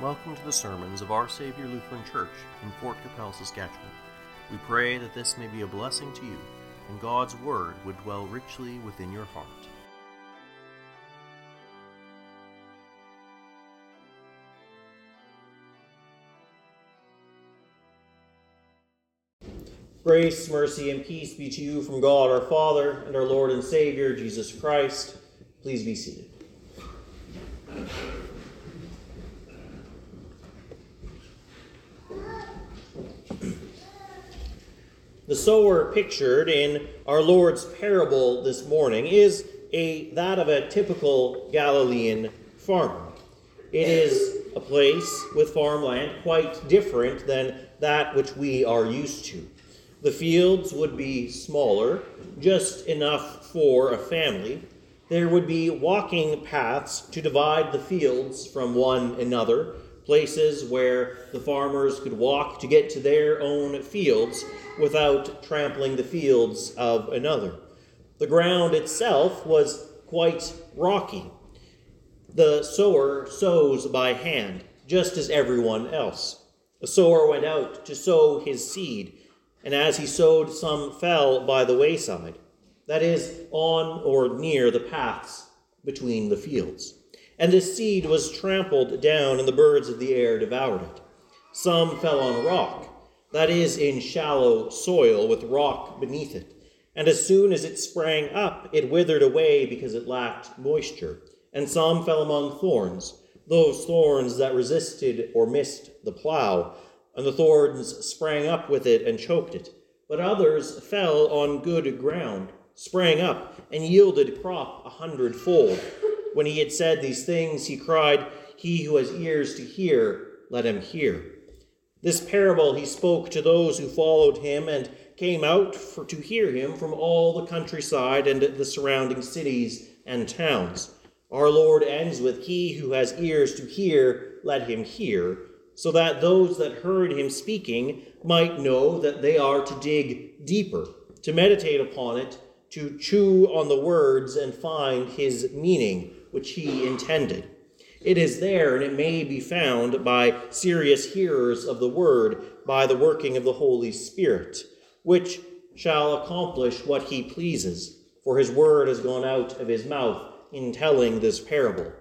Welcome to the sermons of Our Savior Lutheran Church in Fort Qu'Appelle, Saskatchewan. We pray that this may be a blessing to you, and God's Word would dwell richly within your heart. Grace, mercy, and peace be to you from God our Father and our Lord and Savior, Jesus Christ. Please be seated. The sower pictured in our Lord's parable this morning is a that of a typical Galilean farmer. It is a place with farmland quite different than that which we are used to. The fields would be smaller, just enough for a family. There would be walking paths to divide the fields from one another, places where the farmers could walk to get to their own fields without trampling the fields of another. The ground itself was quite rocky. The sower sows by hand, just as everyone else. The sower went out to sow his seed, and as he sowed, some fell by the wayside, that is, on or near the paths between the fields. And this seed was trampled down, and the birds of the air devoured it. Some fell on rock that is, in shallow soil with rock beneath it. And as soon as it sprang up, it withered away because it lacked moisture. And some fell among thorns, those thorns that resisted or missed the plow. And the thorns sprang up with it and choked it. But others fell on good ground, sprang up, and yielded crop a hundredfold. When he had said these things, he cried, He who has ears to hear, let him hear. This parable he spoke to those who followed him and came out for, to hear him from all the countryside and the surrounding cities and towns. Our Lord ends with, He who has ears to hear, let him hear, so that those that heard him speaking might know that they are to dig deeper, to meditate upon it, to chew on the words and find his meaning, which he intended. It is there, and it may be found by serious hearers of the word by the working of the Holy Spirit, which shall accomplish what he pleases, for his word has gone out of his mouth in telling this parable.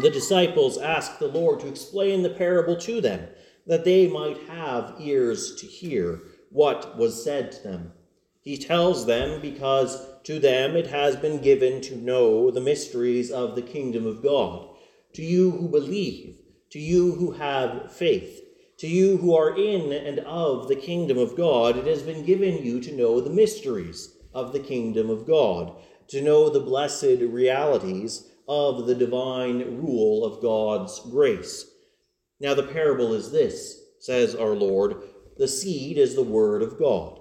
The disciples asked the Lord to explain the parable to them, that they might have ears to hear what was said to them. He tells them because to them it has been given to know the mysteries of the kingdom of God to you who believe, to you who have faith, to you who are in and of the kingdom of God, it has been given you to know the mysteries of the kingdom of God, to know the blessed realities of the divine rule of God's grace. Now, the parable is this, says our Lord the seed is the word of God.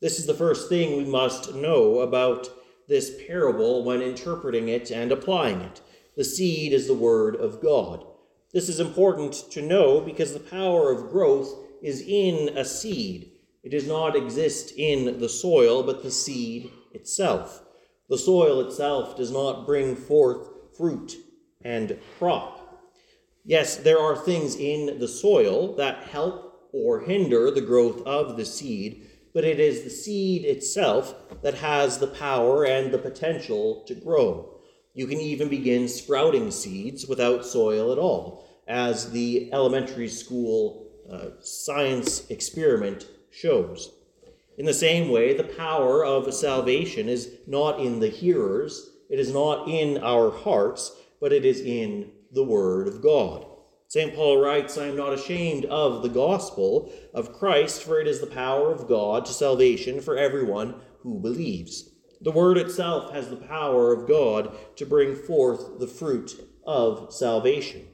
This is the first thing we must know about this parable when interpreting it and applying it. The seed is the Word of God. This is important to know because the power of growth is in a seed. It does not exist in the soil, but the seed itself. The soil itself does not bring forth fruit and crop. Yes, there are things in the soil that help or hinder the growth of the seed, but it is the seed itself that has the power and the potential to grow. You can even begin sprouting seeds without soil at all, as the elementary school uh, science experiment shows. In the same way, the power of salvation is not in the hearers, it is not in our hearts, but it is in the Word of God. St. Paul writes, I am not ashamed of the gospel of Christ, for it is the power of God to salvation for everyone who believes. The Word itself has the power of God to bring forth the fruit of salvation.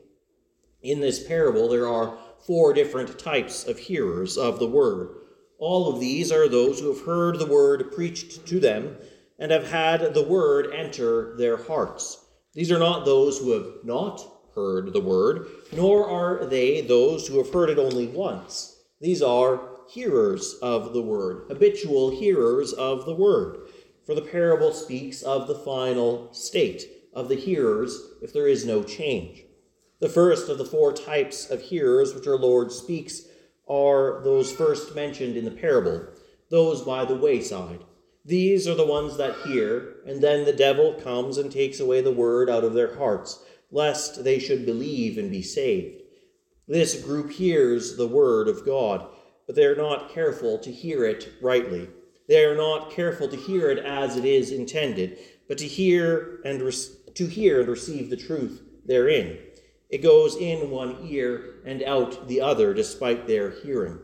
In this parable, there are four different types of hearers of the Word. All of these are those who have heard the Word preached to them and have had the Word enter their hearts. These are not those who have not heard the Word, nor are they those who have heard it only once. These are hearers of the Word, habitual hearers of the Word for the parable speaks of the final state of the hearers if there is no change. The first of the four types of hearers which our Lord speaks are those first mentioned in the parable, those by the wayside. These are the ones that hear, and then the devil comes and takes away the word out of their hearts, lest they should believe and be saved. This group hears the word of God, but they are not careful to hear it rightly. They are not careful to hear it as it is intended, but to hear and re- to hear and receive the truth therein. It goes in one ear and out the other, despite their hearing.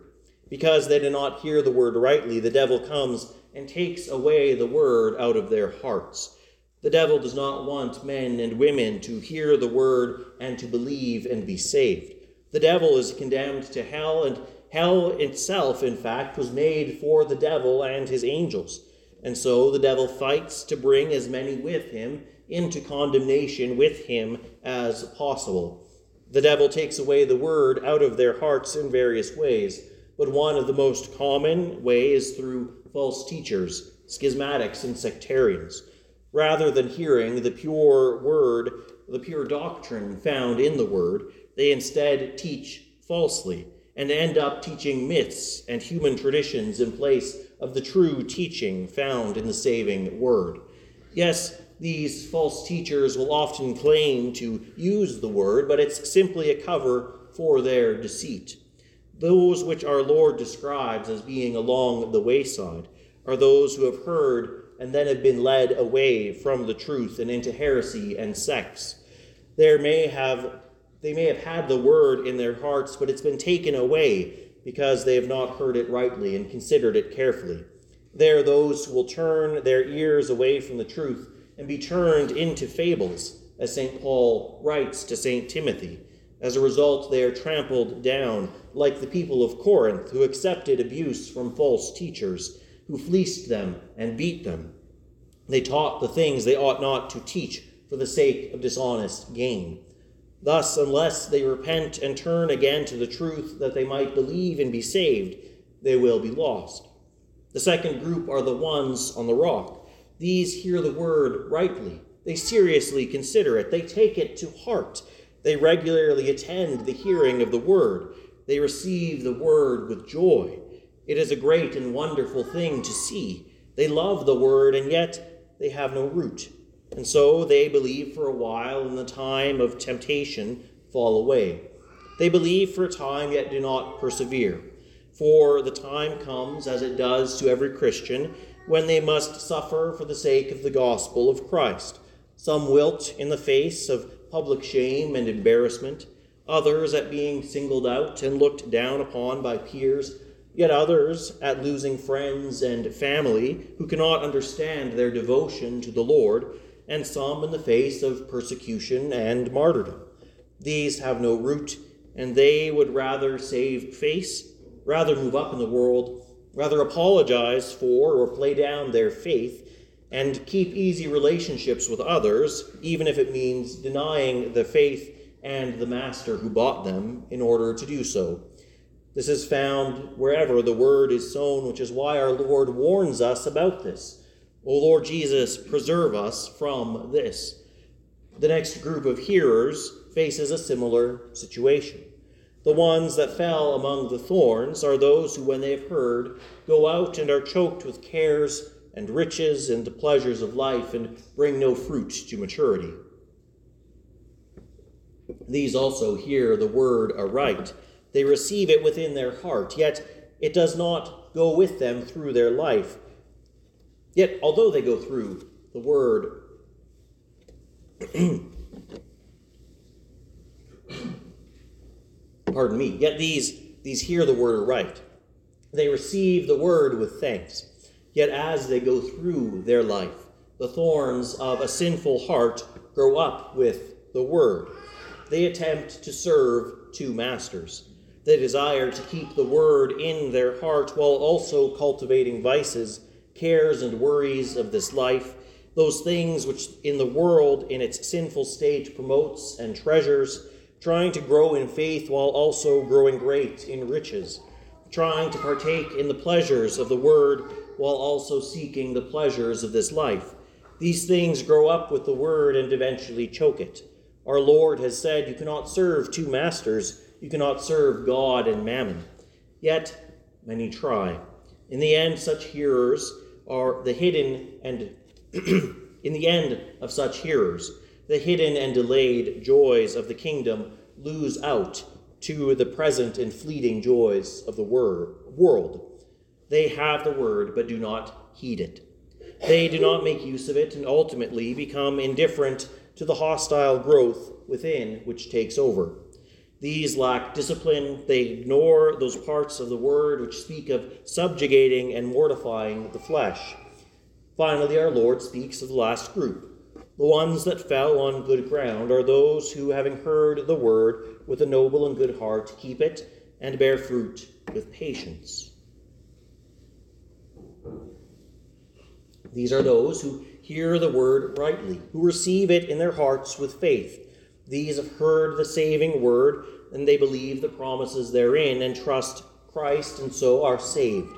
Because they do not hear the word rightly, the devil comes and takes away the word out of their hearts. The devil does not want men and women to hear the word and to believe and be saved. The devil is condemned to hell, and hell itself, in fact, was made for the devil and his angels. And so the devil fights to bring as many with him into condemnation with him as possible. The devil takes away the word out of their hearts in various ways, but one of the most common ways is through false teachers, schismatics, and sectarians. Rather than hearing the pure word, the pure doctrine found in the word, they instead teach falsely and end up teaching myths and human traditions in place of the true teaching found in the saving word. Yes, these false teachers will often claim to use the word, but it's simply a cover for their deceit. Those which our Lord describes as being along the wayside are those who have heard and then have been led away from the truth and into heresy and sects. There may have they may have had the word in their hearts, but it's been taken away because they have not heard it rightly and considered it carefully. There are those who will turn their ears away from the truth and be turned into fables, as St. Paul writes to St. Timothy. As a result, they are trampled down, like the people of Corinth, who accepted abuse from false teachers, who fleeced them and beat them. They taught the things they ought not to teach for the sake of dishonest gain. Thus, unless they repent and turn again to the truth that they might believe and be saved, they will be lost. The second group are the ones on the rock. These hear the word rightly. They seriously consider it. They take it to heart. They regularly attend the hearing of the word. They receive the word with joy. It is a great and wonderful thing to see. They love the word, and yet they have no root. And so they believe for a while, in the time of temptation, fall away. They believe for a time, yet do not persevere. For the time comes, as it does to every Christian, when they must suffer for the sake of the gospel of Christ. Some wilt in the face of public shame and embarrassment, others at being singled out and looked down upon by peers, yet others at losing friends and family who cannot understand their devotion to the Lord, and some in the face of persecution and martyrdom. These have no root, and they would rather save face, rather move up in the world, rather apologize for or play down their faith and keep easy relationships with others, even if it means denying the faith and the master who bought them in order to do so. This is found wherever the word is sown, which is why our Lord warns us about this. O Lord Jesus, preserve us from this. The next group of hearers faces a similar situation. The ones that fell among the thorns are those who, when they have heard, go out and are choked with cares and riches and the pleasures of life and bring no fruit to maturity. These also hear the word aright. They receive it within their heart, yet it does not go with them through their life. Yet, although they go through the word, pardon me, yet these, these hear the word aright. They receive the word with thanks. Yet as they go through their life, the thorns of a sinful heart grow up with the word. They attempt to serve two masters. They desire to keep the word in their heart while also cultivating vices, cares, and worries of this life, those things which in the world in its sinful state promotes and treasures trying to grow in faith while also growing great in riches, trying to partake in the pleasures of the word while also seeking the pleasures of this life. These things grow up with the word and eventually choke it. Our Lord has said, You cannot serve two masters, you cannot serve God and mammon. Yet many try. In the end, such hearers are the hidden and in the end of such hearers, the hidden and delayed joys of the kingdom lose out to the present and fleeting joys of the wor- world. They have the word, but do not heed it. They do not make use of it and ultimately become indifferent to the hostile growth within which takes over. These lack discipline. They ignore those parts of the word which speak of subjugating and mortifying the flesh. Finally, our Lord speaks of the last group. The ones that fell on good ground are those who, having heard the word with a noble and good heart, keep it and bear fruit with patience. These are those who hear the word rightly, who receive it in their hearts with faith. These have heard the saving word, and they believe the promises therein and trust Christ, and so are saved.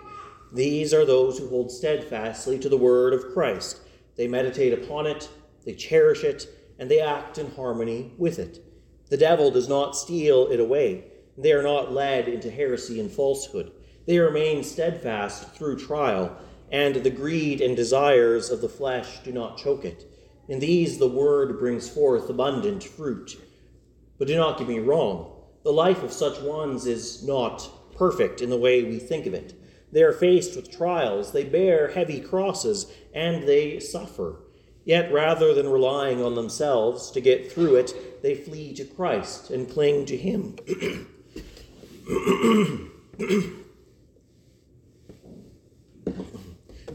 These are those who hold steadfastly to the word of Christ. They meditate upon it, they cherish it, and they act in harmony with it. The devil does not steal it away. They are not led into heresy and falsehood. They remain steadfast through trial and the greed and desires of the flesh do not choke it. In these the word brings forth abundant fruit. But do not get me wrong, the life of such ones is not perfect in the way we think of it. They are faced with trials, they bear heavy crosses, and they suffer. Yet rather than relying on themselves to get through it, they flee to Christ and cling to Him.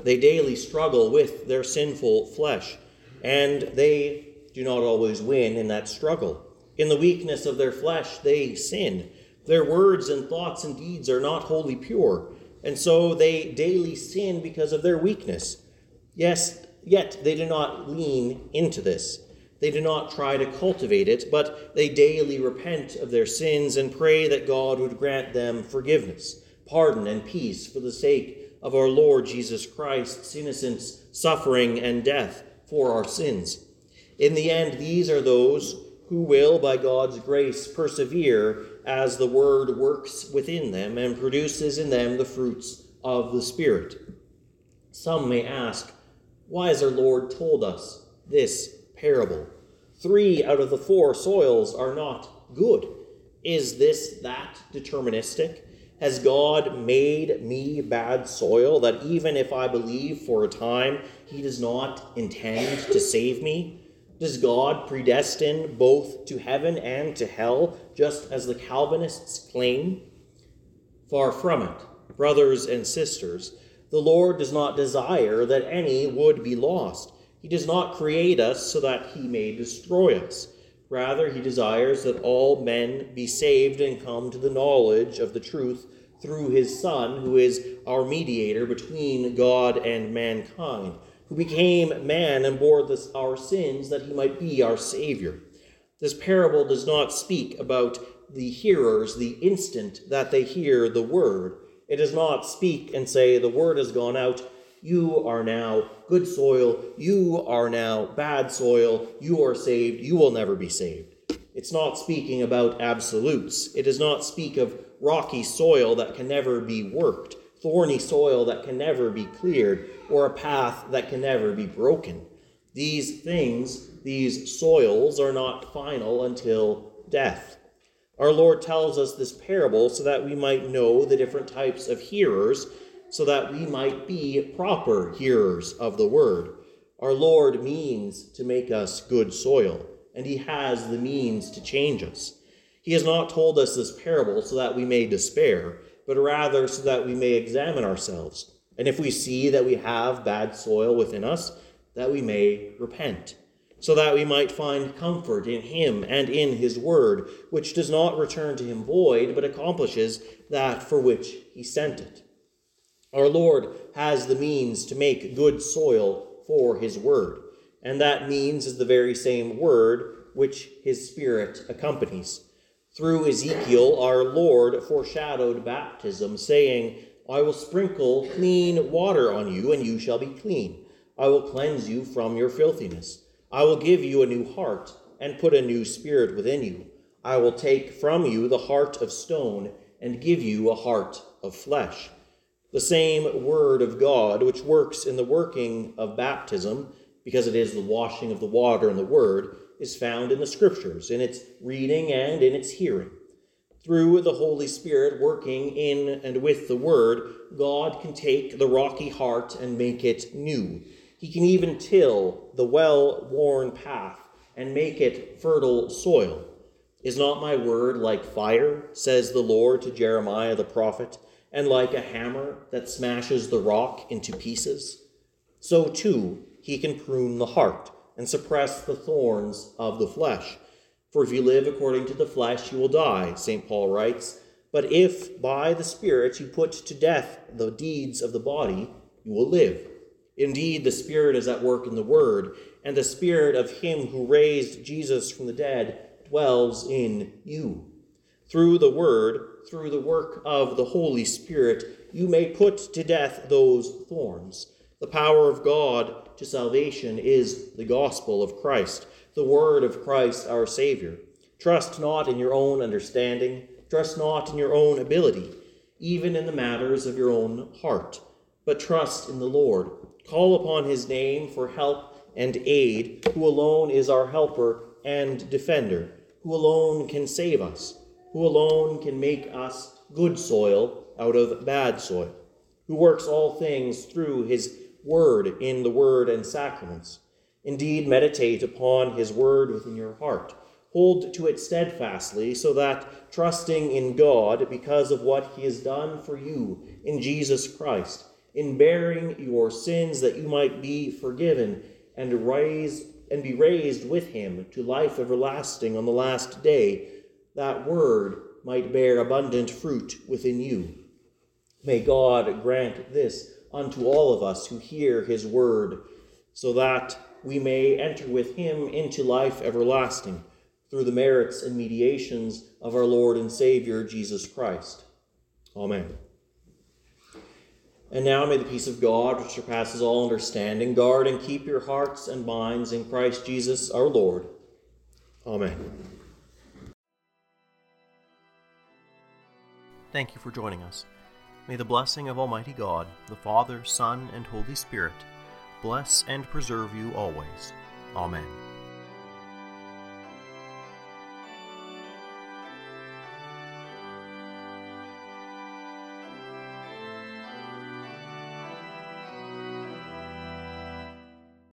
They daily struggle with their sinful flesh, and they do not always win in that struggle. In the weakness of their flesh, they sin. Their words and thoughts and deeds are not wholly pure, and so they daily sin because of their weakness. Yes, yet they do not lean into this. They do not try to cultivate it, but they daily repent of their sins and pray that God would grant them forgiveness, pardon, and peace for the sake of our Lord Jesus Christ's innocence, suffering, and death for our sins. In the end, these are those who will, by God's grace, persevere as the Word works within them and produces in them the fruits of the Spirit. Some may ask, why has our Lord told us this parable? Three out of the four soils are not good. Is this that deterministic? Has God made me bad soil that even if I believe for a time he does not intend to save me? Does God predestine both to heaven and to hell, just as the Calvinists claim? Far from it, brothers and sisters. The Lord does not desire that any would be lost. He does not create us so that he may destroy us. Rather, he desires that all men be saved and come to the knowledge of the truth through his Son, who is our mediator between God and mankind, who became man and bore this, our sins that he might be our Savior. This parable does not speak about the hearers the instant that they hear the word. It does not speak and say, The word has gone out. You are now good soil. You are now bad soil. You are saved. You will never be saved. It's not speaking about absolutes. It does not speak of rocky soil that can never be worked, thorny soil that can never be cleared, or a path that can never be broken. These things, these soils, are not final until death. Our Lord tells us this parable so that we might know the different types of hearers, so that we might be proper hearers of the word. Our Lord means to make us good soil, and He has the means to change us. He has not told us this parable so that we may despair, but rather so that we may examine ourselves. And if we see that we have bad soil within us, that we may repent, so that we might find comfort in Him and in His Word, which does not return to Him void, but accomplishes that for which He sent it. Our Lord has the means to make good soil for His Word, and that means is the very same Word which His Spirit accompanies. Through Ezekiel, our Lord foreshadowed baptism, saying, I will sprinkle clean water on you, and you shall be clean. I will cleanse you from your filthiness. I will give you a new heart, and put a new spirit within you. I will take from you the heart of stone and give you a heart of flesh. The same word of God, which works in the working of baptism, because it is the washing of the water and the word, is found in the Scriptures, in its reading and in its hearing. Through the Holy Spirit working in and with the Word, God can take the rocky heart and make it new. He can even till the well worn path and make it fertile soil. Is not my word like fire, says the Lord to Jeremiah the prophet, and like a hammer that smashes the rock into pieces? So too, he can prune the heart and suppress the thorns of the flesh. For if you live according to the flesh, you will die, St. Paul writes. But if by the Spirit you put to death the deeds of the body, you will live. Indeed, the Spirit is at work in the Word, and the Spirit of Him who raised Jesus from the dead dwells in you. Through the Word, through the work of the Holy Spirit, you may put to death those thorns. The power of God to salvation is the gospel of Christ, the word of Christ our Savior. Trust not in your own understanding, trust not in your own ability, even in the matters of your own heart, but trust in the Lord. Call upon his name for help and aid, who alone is our helper and defender, who alone can save us, who alone can make us good soil out of bad soil, who works all things through his word in the word and sacraments. Indeed, meditate upon his word within your heart. Hold to it steadfastly, so that, trusting in God because of what he has done for you in Jesus Christ, in bearing your sins that you might be forgiven and raised and be raised with him to life everlasting on the last day, that word might bear abundant fruit within you. May God grant this unto all of us who hear his word, so that we may enter with him into life everlasting through the merits and mediations of our Lord and Savior Jesus Christ. Amen. And now may the peace of God, which surpasses all understanding, guard and keep your hearts and minds in Christ Jesus our Lord. Amen. Thank you for joining us. May the blessing of Almighty God, the Father, Son, and Holy Spirit, bless and preserve you always. Amen.